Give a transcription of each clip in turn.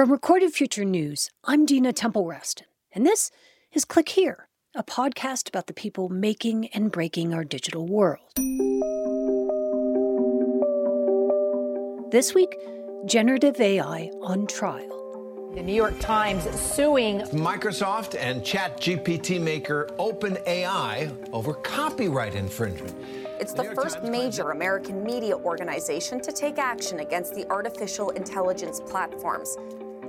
From Recorded Future News, I'm Dina Temple Raston, and this is Click Here, a podcast about the people making and breaking our digital world. This week, generative AI on trial. The New York Times suing Microsoft and ChatGPT maker OpenAI over copyright infringement. It's the first major American media organization to take action against the artificial intelligence platforms.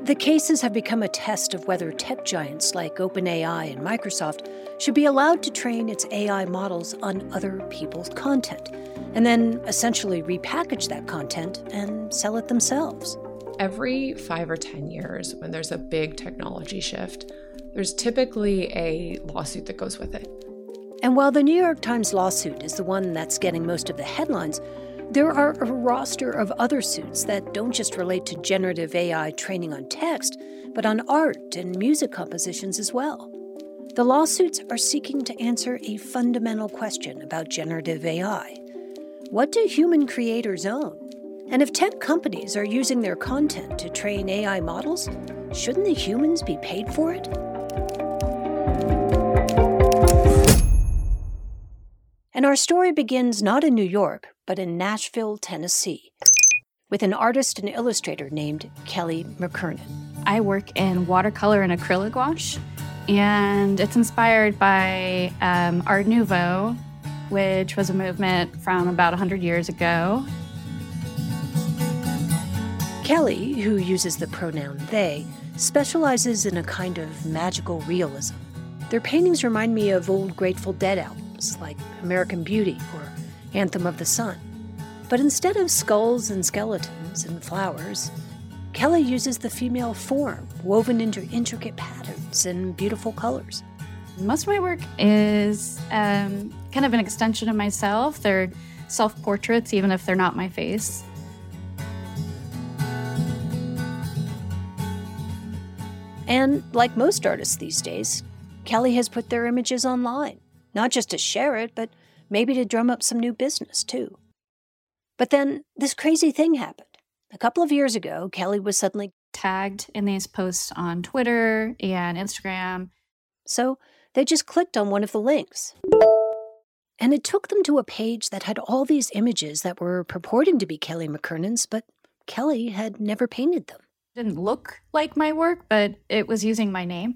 The cases have become a test of whether tech giants like OpenAI and Microsoft should be allowed to train its AI models on other people's content, and then essentially repackage that content and sell it themselves. Every five or 10 years, when there's a big technology shift, there's typically a lawsuit that goes with it. And while the New York Times lawsuit is the one that's getting most of the headlines, there are a roster of other suits that don't just relate to generative AI training on text, but on art and music compositions as well. The lawsuits are seeking to answer a fundamental question about generative AI What do human creators own? And if tech companies are using their content to train AI models, shouldn't the humans be paid for it? And our story begins not in New York, but in Nashville, Tennessee, with an artist and illustrator named Kelly McKernan. I work in watercolor and acrylic wash, and it's inspired by um, Art Nouveau, which was a movement from about 100 years ago. Kelly, who uses the pronoun they, specializes in a kind of magical realism. Their paintings remind me of old Grateful Dead albums like American Beauty or Anthem of the Sun. But instead of skulls and skeletons and flowers, Kelly uses the female form woven into intricate patterns and beautiful colors. Most of my work is um, kind of an extension of myself. They're self portraits, even if they're not my face. And like most artists these days, Kelly has put their images online not just to share it, but maybe to drum up some new business too. But then this crazy thing happened. A couple of years ago, Kelly was suddenly tagged in these posts on Twitter and Instagram. So they just clicked on one of the links. And it took them to a page that had all these images that were purporting to be Kelly McKernan's, but Kelly had never painted them. Didn't look like my work, but it was using my name.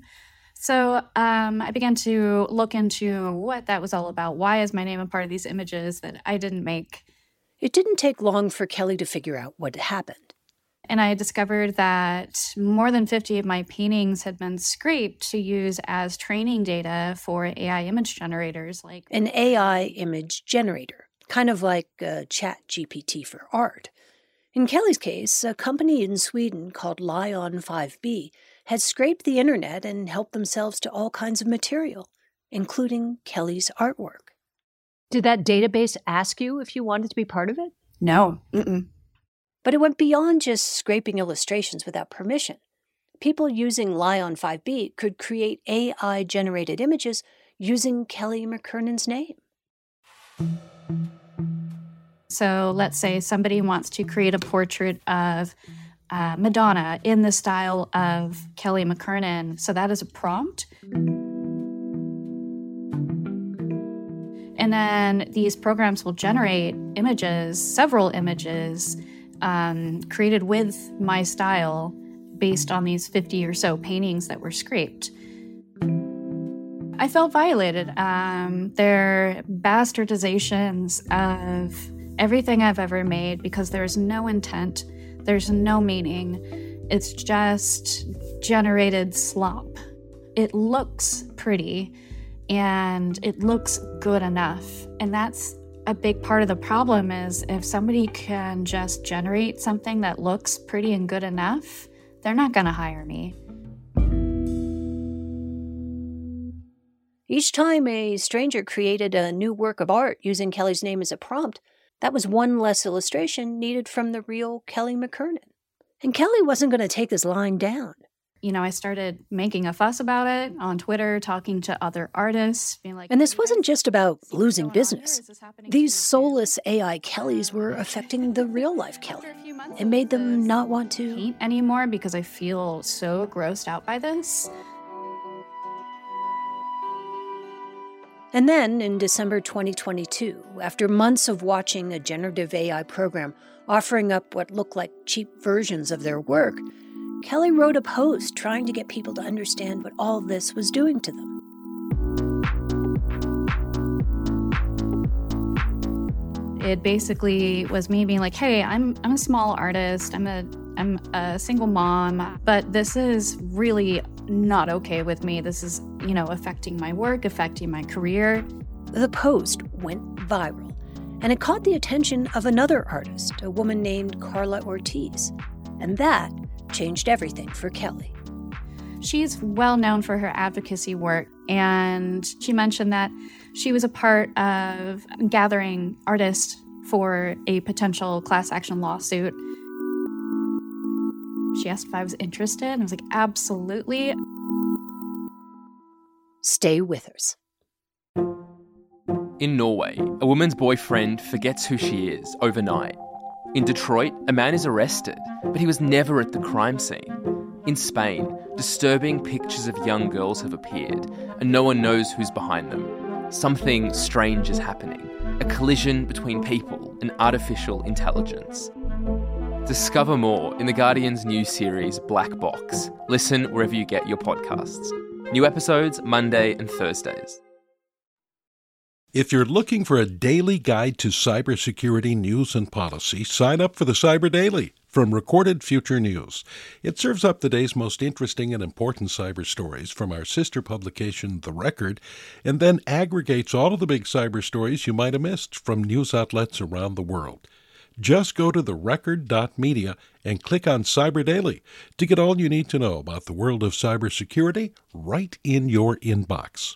So um, I began to look into what that was all about. Why is my name a part of these images that I didn't make? It didn't take long for Kelly to figure out what happened. And I discovered that more than 50 of my paintings had been scraped to use as training data for AI image generators like an AI image generator, kind of like Chat GPT for art. In Kelly's case, a company in Sweden called LAION 5B had scraped the internet and helped themselves to all kinds of material, including Kelly's artwork. Did that database ask you if you wanted to be part of it? No. Mm-mm. But it went beyond just scraping illustrations without permission. People using LAION 5B could create AI generated images using Kelly McKernan's name. So let's say somebody wants to create a portrait of uh, Madonna in the style of Kelly McKernan. So that is a prompt. And then these programs will generate images, several images um, created with my style based on these 50 or so paintings that were scraped. I felt violated. Um, they're bastardizations of everything I've ever made because there's no intent there's no meaning. It's just generated slop. It looks pretty and it looks good enough. And that's a big part of the problem is if somebody can just generate something that looks pretty and good enough, they're not going to hire me. Each time a stranger created a new work of art using Kelly's name as a prompt, that was one less illustration needed from the real Kelly McKernan. And Kelly wasn't going to take this line down. You know, I started making a fuss about it on Twitter, talking to other artists, being like. And this wasn't just about losing business. These soulless AI Kellys were um, affecting the real life Kelly. It made them not want to paint anymore because I feel so grossed out by this. And then in December 2022, after months of watching a generative AI program offering up what looked like cheap versions of their work, Kelly wrote a post trying to get people to understand what all this was doing to them. It basically was me being like, "Hey, I'm I'm a small artist. I'm a I'm a single mom, but this is really not okay with me. This is, you know, affecting my work, affecting my career. The post went viral, and it caught the attention of another artist, a woman named Karla Ortiz. And that changed everything for Kelly. She's well known for her advocacy work, and she mentioned that she was a part of gathering artists for a potential class action lawsuit she asked if I was interested, and I was like, absolutely. Stay with us. In Norway, a woman's boyfriend forgets who she is overnight. In Detroit, a man is arrested, but he was never at the crime scene. In Spain, disturbing pictures of young girls have appeared, and no one knows who's behind them. Something strange is happening a collision between people and artificial intelligence. Discover more in The Guardian's new series, Black Box. Listen wherever you get your podcasts. New episodes Monday and Thursdays. If you're looking for a daily guide to cybersecurity news and policy, sign up for the Cyber Daily from Recorded Future News. It serves up the day's most interesting and important cyber stories from our sister publication, The Record, and then aggregates all of the big cyber stories you might have missed from news outlets around the world. Just go to therecord.media and click on Cyber Daily to get all you need to know about the world of cybersecurity right in your inbox.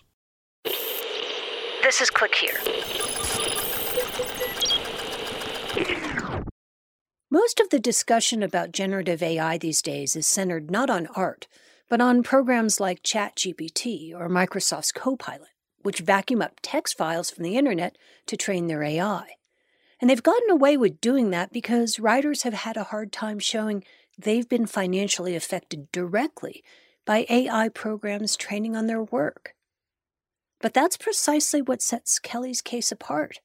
This is Click Here. Most of the discussion about generative AI these days is centered not on art, but on programs like ChatGPT or Microsoft's Copilot, which vacuum up text files from the internet to train their AI. And they've gotten away with doing that because writers have had a hard time showing they've been financially affected directly by AI programs training on their work. But that's precisely what sets Kelly's case apart.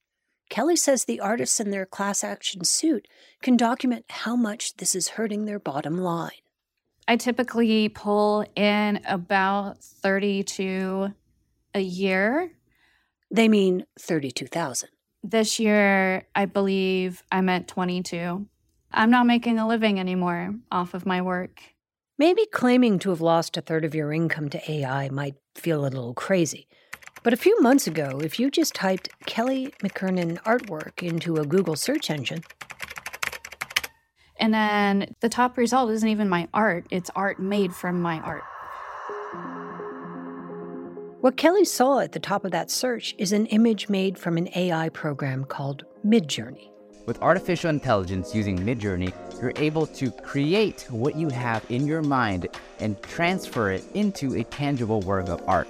Kelly says the artists in their class action suit can document how much this is hurting their bottom line. I typically pull in about 32 a year. They mean 32,000. This year, I believe I'm at 22. I'm not making a living anymore off of my work. Maybe claiming to have lost a third of your income to AI might feel a little crazy. But a few months ago, if you just typed Kelly McKernan artwork into a Google search engine, and then the top result isn't even my art, it's art made from my art. What Kelly saw at the top of that search is an image made from an AI program called Midjourney. With artificial intelligence using Midjourney, you're able to create what you have in your mind and transfer it into a tangible work of art.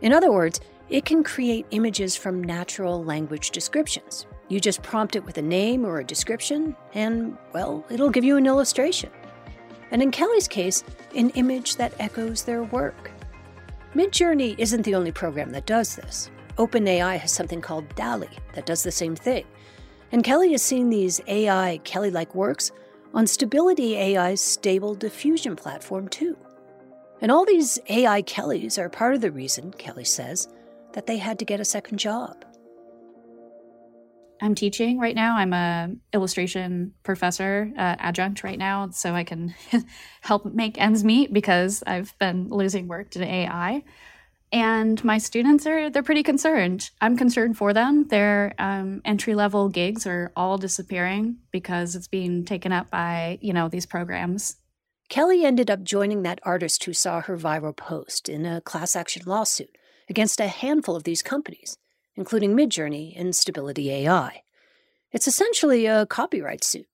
In other words, it can create images from natural language descriptions. You just prompt it with a name or a description, and, well, it'll give you an illustration and in Kelly's case, an image that echoes their work. Midjourney isn't the only program that does this. OpenAI has something called DALL-E that does the same thing. And Kelly has seen these AI Kelly like works on Stability AI's stable diffusion platform, too. And all these AI Kellys are part of the reason, Kelly says, that they had to get a second job. I'm teaching right now. I'm a illustration professor, uh, adjunct right now, so I can help make ends meet because I've been losing work to AI. And my students are they're pretty concerned. I'm concerned for them. Their um, entry level gigs are all disappearing because it's being taken up by you know these programs. Kelly ended up joining that artist who saw her viral post in a class action lawsuit against a handful of these companies including Midjourney and Stability AI. It's essentially a copyright suit.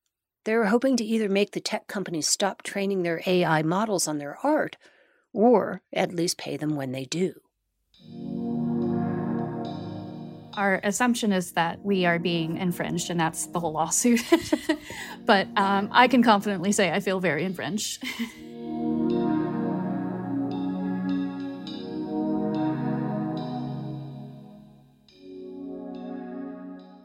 They're hoping to either make the tech companies stop training their AI models on their art, or at least pay them when they do. our assumption is that we are being infringed, and that's the whole lawsuit. but um, I can confidently say I feel very infringed.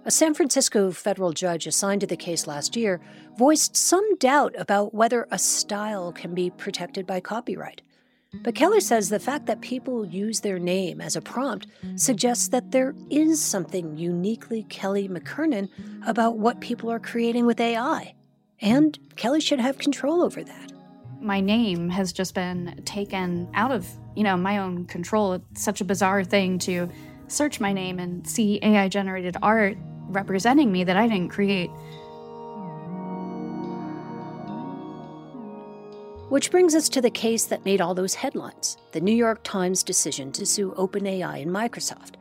A San Francisco federal judge assigned to the case last year voiced some doubt about whether a style can be protected by copyright. But Kelly says the fact that people use their name as a prompt suggests that there is something uniquely Kelly McKernan about what people are creating with AI. And Kelly should have control over that. My name has just been taken out of, you know, my own control. It's such a bizarre thing to search my name and see AI generated art representing me that I didn't create. Which brings us to the case that made all those headlines the New York Times decision to sue OpenAI and Microsoft.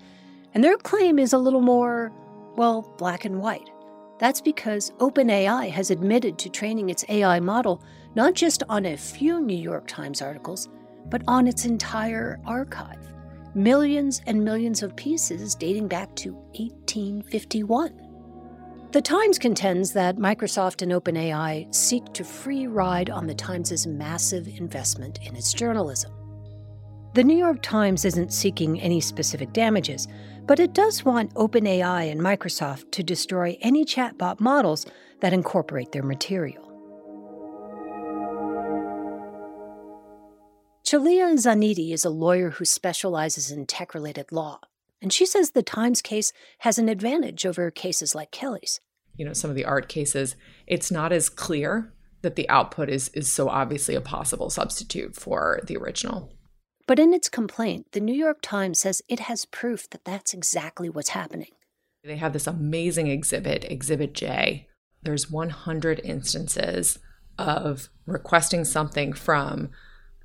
And their claim is a little more, well, black and white. That's because OpenAI has admitted to training its AI model not just on a few New York Times articles, but on its entire archive millions and millions of pieces dating back to 1851. The Times contends that Microsoft and OpenAI seek to free ride on the Times' massive investment in its journalism. The New York Times isn't seeking any specific damages, but it does want OpenAI and Microsoft to destroy any chatbot models that incorporate their material. Chalia Zanidi is a lawyer who specializes in tech related law, and she says the Times case has an advantage over cases like Kelly's. You know, some of the art cases, it's not as clear that the output is, is so obviously a possible substitute for the original. But in its complaint, the New York Times says it has proof that that's exactly what's happening. They have this amazing exhibit, Exhibit J. There's 100 instances of requesting something from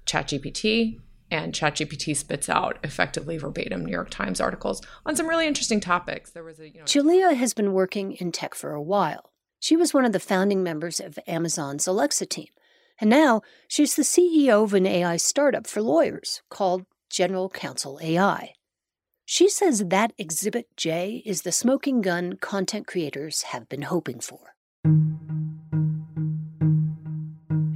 ChatGPT, and ChatGPT spits out effectively verbatim New York Times articles on some really interesting topics. There was a you know Julia has been working in tech for a while. She was one of the founding members of Amazon's Alexa team, and now she's the CEO of an AI startup for lawyers called General Counsel AI. She says that Exhibit J is the smoking gun content creators have been hoping for.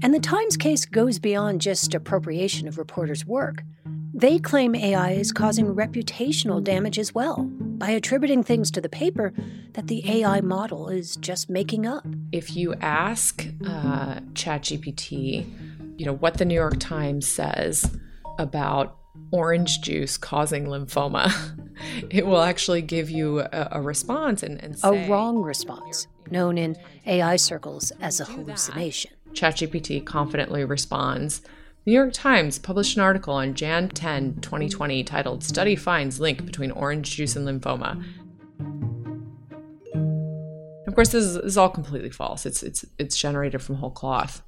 And the Times case goes beyond just appropriation of reporters' work. They claim AI is causing reputational damage as well by attributing things to the paper that the AI model is just making up. If you ask uh, ChatGPT, you know, what the New York Times says about orange juice causing lymphoma, it will actually give you a, a response and, and say, a wrong response, known in AI circles as a hallucination. ChatGPT confidently responds. New York Times published an article on Jan 10, 2020 titled Study Finds Link Between Orange Juice and Lymphoma. Of course, this is, this is all completely false. It's, it's, it's generated from whole cloth.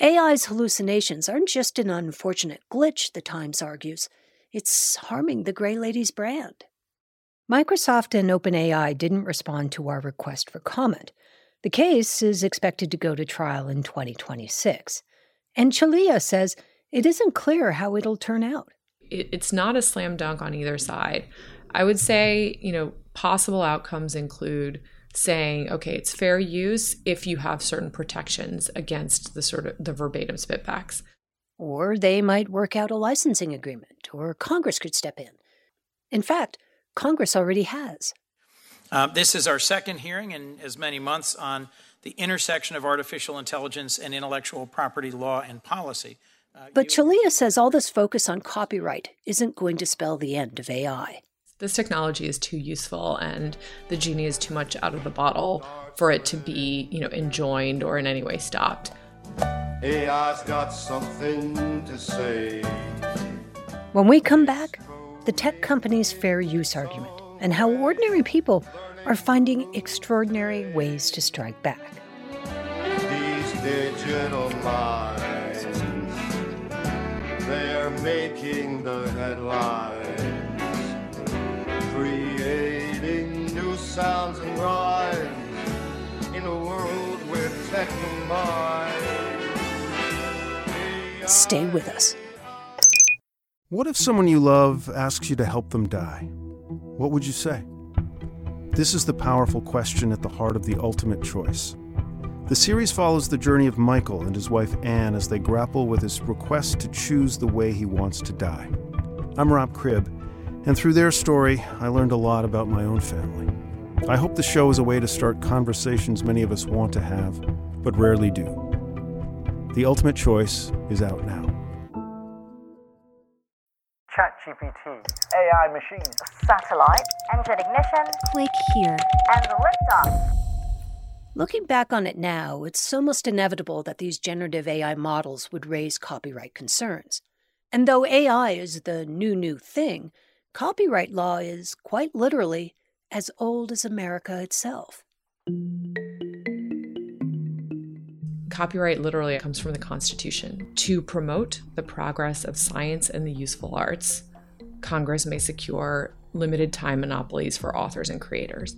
AI's hallucinations aren't just an unfortunate glitch, the Times argues. It's harming the Gray Lady's brand. Microsoft and OpenAI didn't respond to our request for comment. The case is expected to go to trial in 2026. And Chalia says it isn't clear how it'll turn out. It's not a slam dunk on either side. I would say, you know, possible outcomes include saying, okay, it's fair use if you have certain protections against the sort of the verbatim spitbacks. Or they might work out a licensing agreement, or Congress could step in. In fact, Congress already has. Uh, this is our second hearing in as many months on the intersection of artificial intelligence and intellectual property law and policy. Uh, but you- Chalia says all this focus on copyright isn't going to spell the end of AI. This technology is too useful and the genie is too much out of the bottle for it to be, you know, enjoined or in any way stopped. AI's got something to say. When we come back, the tech company's fair use argument and how ordinary people are finding extraordinary ways to strike back. These digital minds, they're making the headlines, creating new sounds and rhymes in a world where tech Stay with us. What if someone you love asks you to help them die? What would you say? This is the powerful question at the heart of the ultimate choice. The series follows the journey of Michael and his wife Anne as they grapple with his request to choose the way he wants to die. I'm Rob Cribb, and through their story, I learned a lot about my own family. I hope the show is a way to start conversations many of us want to have, but rarely do. The ultimate choice is out now. ChatGPT, AI machine, satellite, engine ignition, click here, and liftoff. Looking back on it now, it's almost inevitable that these generative AI models would raise copyright concerns. And though AI is the new, new thing, copyright law is, quite literally, as old as America itself. Copyright literally comes from the Constitution. To promote the progress of science and the useful arts, Congress may secure limited time monopolies for authors and creators.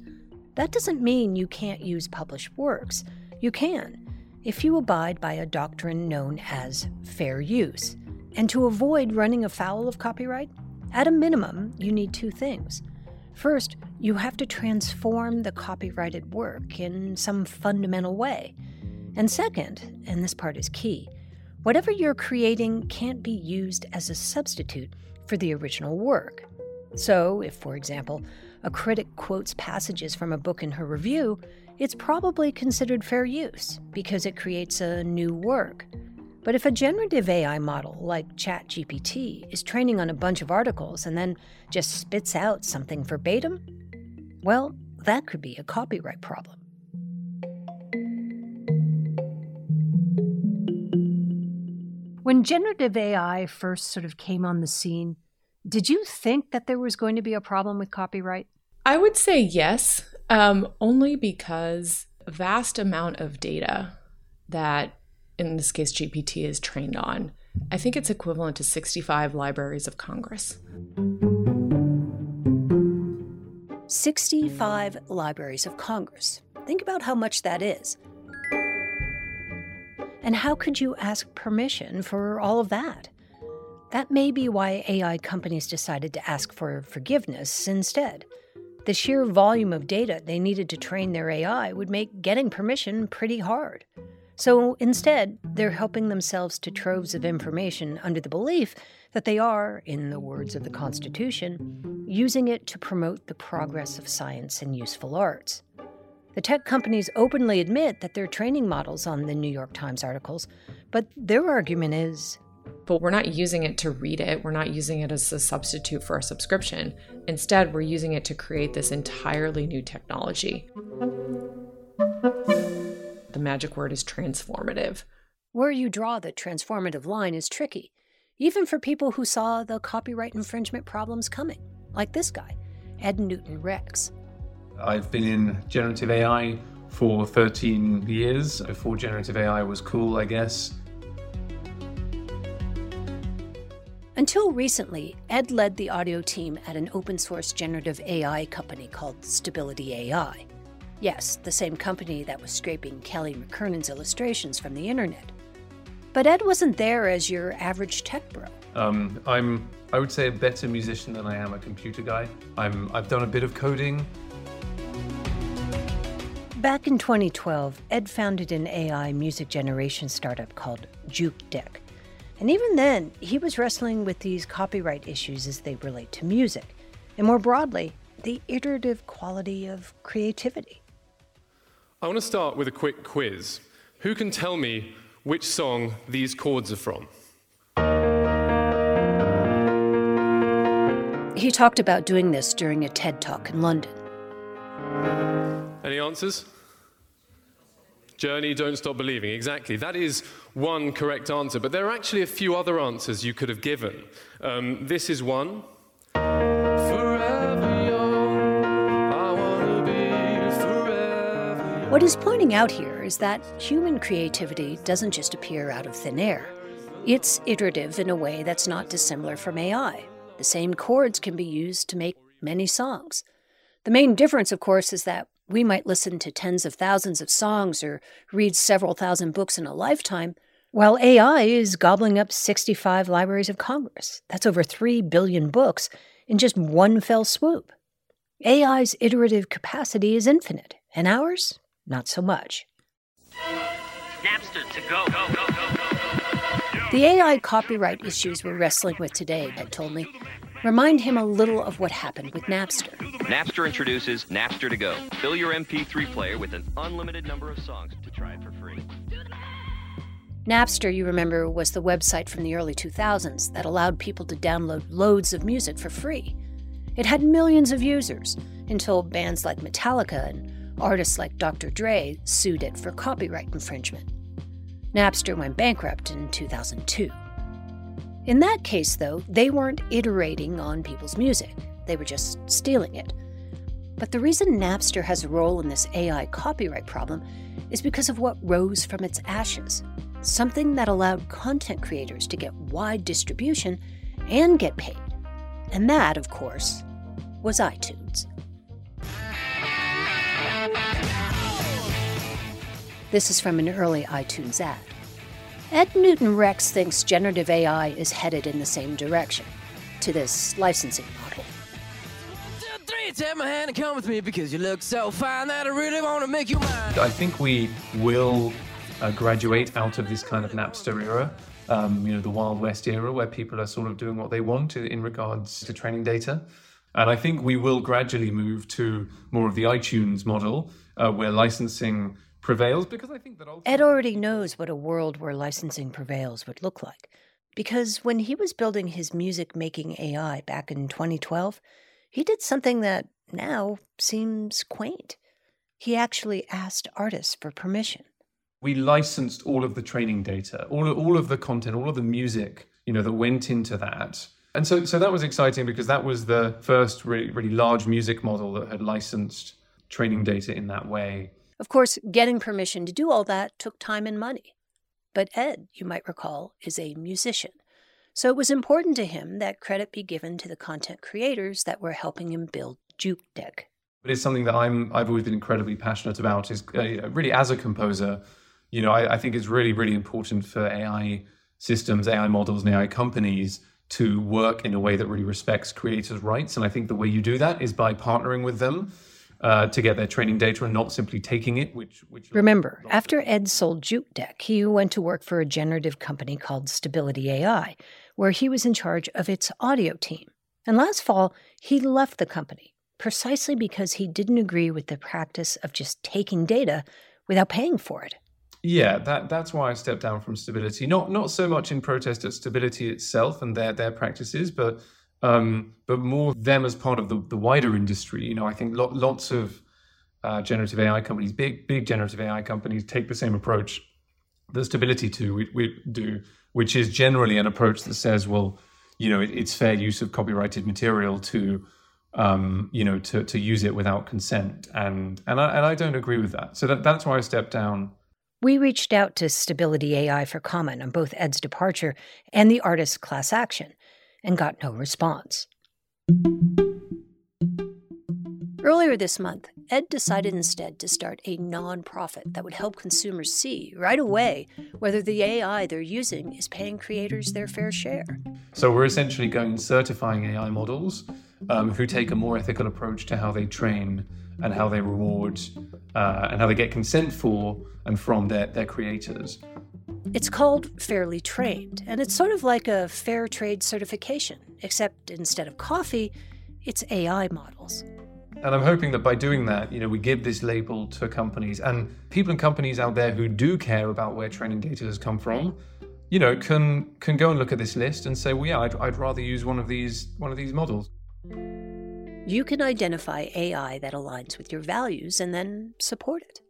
That doesn't mean you can't use published works. You can, if you abide by a doctrine known as fair use. And to avoid running afoul of copyright, at a minimum, you need two things. First, you have to transform the copyrighted work in some fundamental way. And second, and this part is key, whatever you're creating can't be used as a substitute for the original work. So, if, for example, a critic quotes passages from a book in her review, it's probably considered fair use because it creates a new work. But if a generative AI model like ChatGPT is training on a bunch of articles and then just spits out something verbatim, well, that could be a copyright problem. When generative AI first sort of came on the scene, did you think that there was going to be a problem with copyright? I would say yes, um, only because a vast amount of data that, in this case, GPT is trained on, I think it's equivalent to 65 libraries of Congress. 65 libraries of Congress. Think about how much that is. And how could you ask permission for all of that? That may be why AI companies decided to ask for forgiveness instead. The sheer volume of data they needed to train their AI would make getting permission pretty hard. So instead, they're helping themselves to troves of information under the belief that they are, in the words of the Constitution, using it to promote the progress of science and useful arts. The tech companies openly admit that they're training models on the New York Times articles, but their argument is but we're not using it to read it. We're not using it as a substitute for a subscription. Instead, we're using it to create this entirely new technology. The magic word is transformative. Where you draw the transformative line is tricky, even for people who saw the copyright infringement problems coming, like this guy, Ed Newton Rex. I've been in generative AI for 13 years. Before generative AI was cool, I guess. Until recently, Ed led the audio team at an open source generative AI company called Stability AI. Yes, the same company that was scraping Kelly McKernan's illustrations from the internet. But Ed wasn't there as your average tech bro. Um, I'm, I would say, a better musician than I am a computer guy. I'm, I've done a bit of coding. Back in 2012, Ed founded an AI music generation startup called Jukedeck. And even then, he was wrestling with these copyright issues as they relate to music, and more broadly, the iterative quality of creativity. I want to start with a quick quiz. Who can tell me which song these chords are from? He talked about doing this during a TED talk in London. Any answers? Journey, don't stop believing. Exactly. That is one correct answer. But there are actually a few other answers you could have given. Um, this is one. What he's pointing out here is that human creativity doesn't just appear out of thin air. It's iterative in a way that's not dissimilar from AI. The same chords can be used to make many songs. The main difference, of course, is that we might listen to tens of thousands of songs or read several thousand books in a lifetime, while AI is gobbling up 65 libraries of Congress. That's over 3 billion books in just one fell swoop. AI's iterative capacity is infinite, and ours, not so much. Napster to go. go, go, go the AI copyright issues we're wrestling with today, Ed told me, remind him a little of what happened with Napster. Napster introduces Napster to Go. Fill your MP3 player with an unlimited number of songs to try it for free. Napster, you remember, was the website from the early 2000s that allowed people to download loads of music for free. It had millions of users until bands like Metallica and artists like Dr. Dre sued it for copyright infringement. Napster went bankrupt in 2002. In that case, though, they weren't iterating on people's music, they were just stealing it. But the reason Napster has a role in this AI copyright problem is because of what rose from its ashes something that allowed content creators to get wide distribution and get paid. And that, of course, was iTunes. This is from an early iTunes ad. Ed Newton Rex thinks generative AI is headed in the same direction to this licensing model. Take my hand and come with me because you look so fine that I really want to make you mine. I think we will uh, graduate out of this kind of Napster era, um, you know, the Wild West era, where people are sort of doing what they want to, in regards to training data. And I think we will gradually move to more of the iTunes model, uh, where licensing prevails, because I think that. Ed already knows what a world where licensing prevails would look like. Because when he was building his music making AI back in 2012, he did something that now seems quaint. He actually asked artists for permission we licensed all of the training data, all of, all of the content, all of the music, you know, that went into that. And so, so that was exciting because that was the first really, really large music model that had licensed training data in that way. Of course, getting permission to do all that took time and money. But Ed, you might recall, is a musician. So it was important to him that credit be given to the content creators that were helping him build Juke Deck. But it's something that I'm I've always been incredibly passionate about. Is uh, really as a composer, you know, I, I think it's really, really important for AI systems, AI models, and AI companies to work in a way that really respects creators' rights. And I think the way you do that is by partnering with them uh, to get their training data and not simply taking it. Which, which remember, after Ed sold Jukedeck, he went to work for a generative company called Stability AI, where he was in charge of its audio team. And last fall, he left the company precisely because he didn't agree with the practice of just taking data without paying for it. Yeah, that that's why I stepped down from stability. Not not so much in protest at stability itself and their their practices, but um, but more them as part of the, the wider industry. You know, I think lo- lots of uh, generative AI companies, big big generative AI companies, take the same approach that stability to we, we do, which is generally an approach that says, well, you know, it, it's fair use of copyrighted material to um, you know to to use it without consent, and and I and I don't agree with that. So that that's why I stepped down we reached out to Stability AI for comment on both Ed's departure and the artist's class action and got no response. Earlier this month, Ed decided instead to start a nonprofit that would help consumers see right away whether the AI they're using is paying creators their fair share. So we're essentially going certifying AI models um, who take a more ethical approach to how they train and how they reward uh, and how they get consent for and from their, their creators. It's called Fairly Trained, and it's sort of like a fair trade certification, except instead of coffee, it's AI models. And I'm hoping that by doing that, you know, we give this label to companies and people and companies out there who do care about where training data has come from, you know, can can go and look at this list and say, well, yeah, I'd, I'd rather use one of these one of these models. You can identify AI that aligns with your values and then support it.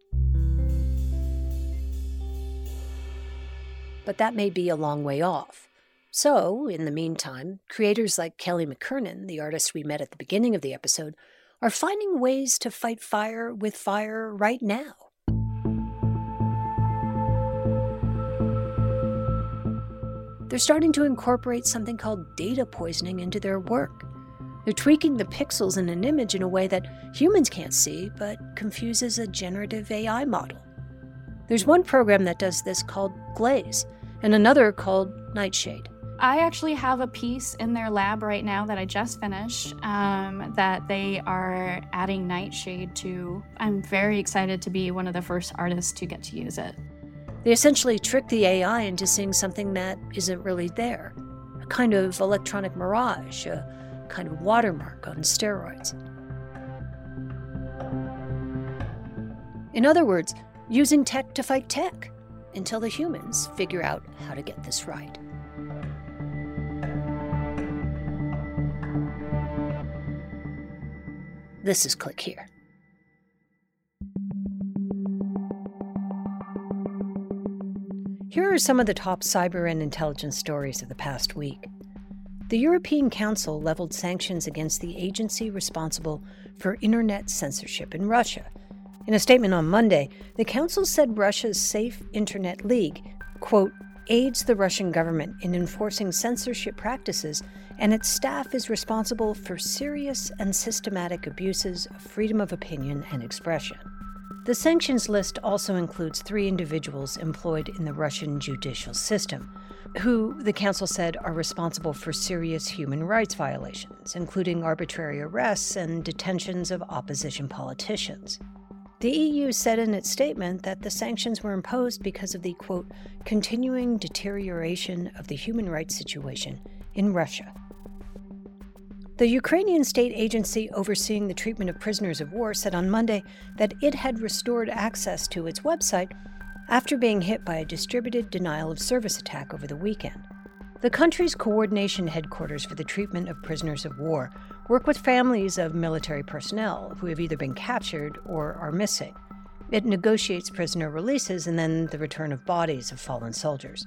But that may be a long way off. So, in the meantime, creators like Kelly McKernan, the artist we met at the beginning of the episode, are finding ways to fight fire with fire right now. They're starting to incorporate something called data poisoning into their work. They're tweaking the pixels in an image in a way that humans can't see, but confuses a generative AI model. There's one program that does this called Glaze, and another called Nightshade. I actually have a piece in their lab right now that I just finished um, that they are adding Nightshade to. I'm very excited to be one of the first artists to get to use it. They essentially trick the AI into seeing something that isn't really there a kind of electronic mirage, a kind of watermark on steroids. In other words, using tech to fight tech until the humans figure out how to get this right. This is Click Here. Here are some of the top cyber and intelligence stories of the past week. The European Council leveled sanctions against the agency responsible for internet censorship in Russia. In a statement on Monday, the Council said Russia's Safe Internet League, quote, aids the Russian government in enforcing censorship practices, and its staff is responsible for serious and systematic abuses of freedom of opinion and expression. The sanctions list also includes three individuals employed in the Russian judicial system, who the Council said are responsible for serious human rights violations, including arbitrary arrests and detentions of opposition politicians. The EU said in its statement that the sanctions were imposed because of the, quote, continuing deterioration of the human rights situation in Russia. The Ukrainian state agency overseeing the treatment of prisoners of war said on Monday that it had restored access to its website after being hit by a distributed denial of service attack over the weekend. The country's coordination headquarters for the treatment of prisoners of war work with families of military personnel who have either been captured or are missing. It negotiates prisoner releases and then the return of bodies of fallen soldiers.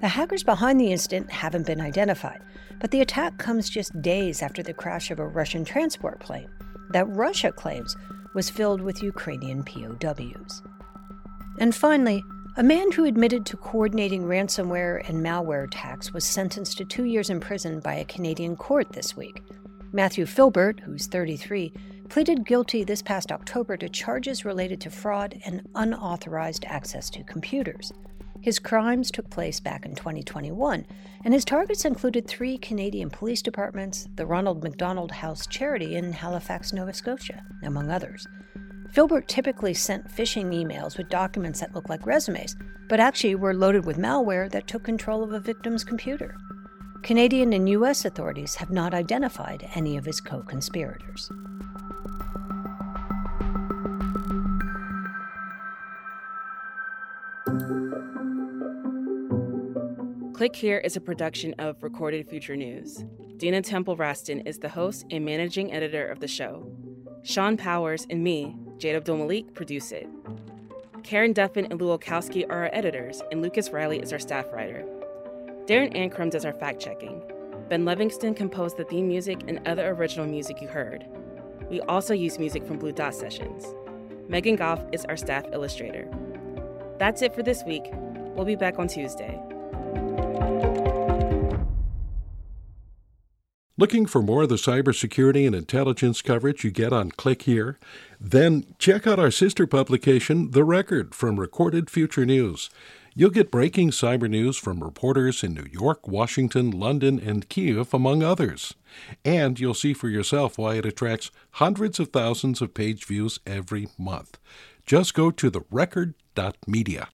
The hackers behind the incident haven't been identified, but the attack comes just days after the crash of a Russian transport plane that Russia claims was filled with Ukrainian POWs. And finally, a man who admitted to coordinating ransomware and malware attacks was sentenced to two years in prison by a Canadian court this week. Matthew Philbert, who's 33, pleaded guilty this past October to charges related to fraud and unauthorized access to computers. His crimes took place back in 2021, and his targets included three Canadian police departments, the Ronald McDonald House Charity in Halifax, Nova Scotia, among others. Philbert typically sent phishing emails with documents that looked like resumes, but actually were loaded with malware that took control of a victim's computer. Canadian and U.S. authorities have not identified any of his co conspirators. Click Here is a production of Recorded Future News. Dina Temple Raston is the host and managing editor of the show. Sean Powers and me, Jade Abdul Malik, produce it. Karen Duffin and Lou Olkowski are our editors, and Lucas Riley is our staff writer. Darren Ankrum does our fact checking. Ben Livingston composed the theme music and other original music you heard. We also use music from Blue Dot Sessions. Megan Goff is our staff illustrator. That's it for this week. We'll be back on Tuesday. Looking for more of the cybersecurity and intelligence coverage you get on Click Here? Then check out our sister publication, The Record, from Recorded Future News. You'll get breaking cyber news from reporters in New York, Washington, London, and Kiev, among others. And you'll see for yourself why it attracts hundreds of thousands of page views every month. Just go to therecord.media.